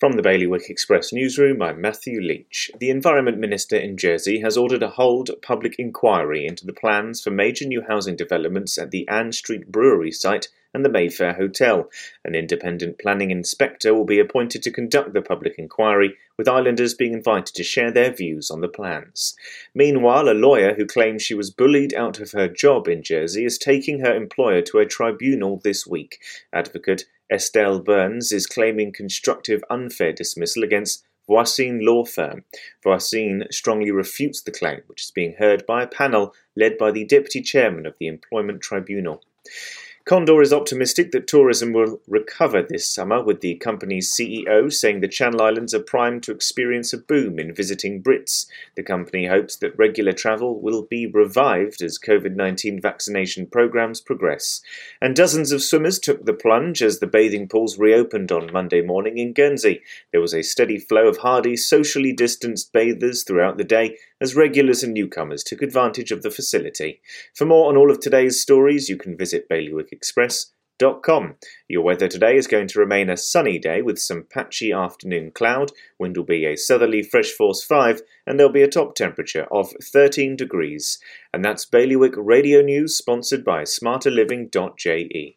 From the Bailiwick Express newsroom, I'm Matthew Leach. The Environment Minister in Jersey has ordered a hold public inquiry into the plans for major new housing developments at the Ann Street Brewery site and the Mayfair Hotel. An independent planning inspector will be appointed to conduct the public inquiry, with islanders being invited to share their views on the plans. Meanwhile, a lawyer who claims she was bullied out of her job in Jersey is taking her employer to a tribunal this week. Advocate Estelle Burns is claiming constructive unfair dismissal against Voisin law firm. Voisin strongly refutes the claim, which is being heard by a panel led by the deputy chairman of the Employment Tribunal. Condor is optimistic that tourism will recover this summer, with the company's CEO saying the Channel Islands are primed to experience a boom in visiting Brits. The company hopes that regular travel will be revived as COVID 19 vaccination programs progress. And dozens of swimmers took the plunge as the bathing pools reopened on Monday morning in Guernsey. There was a steady flow of hardy, socially distanced bathers throughout the day as regulars and newcomers took advantage of the facility. For more on all of today's stories, you can visit bailiwickexpress.com. Your weather today is going to remain a sunny day with some patchy afternoon cloud. Wind will be a southerly fresh force 5, and there'll be a top temperature of 13 degrees. And that's Bailiwick Radio News, sponsored by smarterliving.je.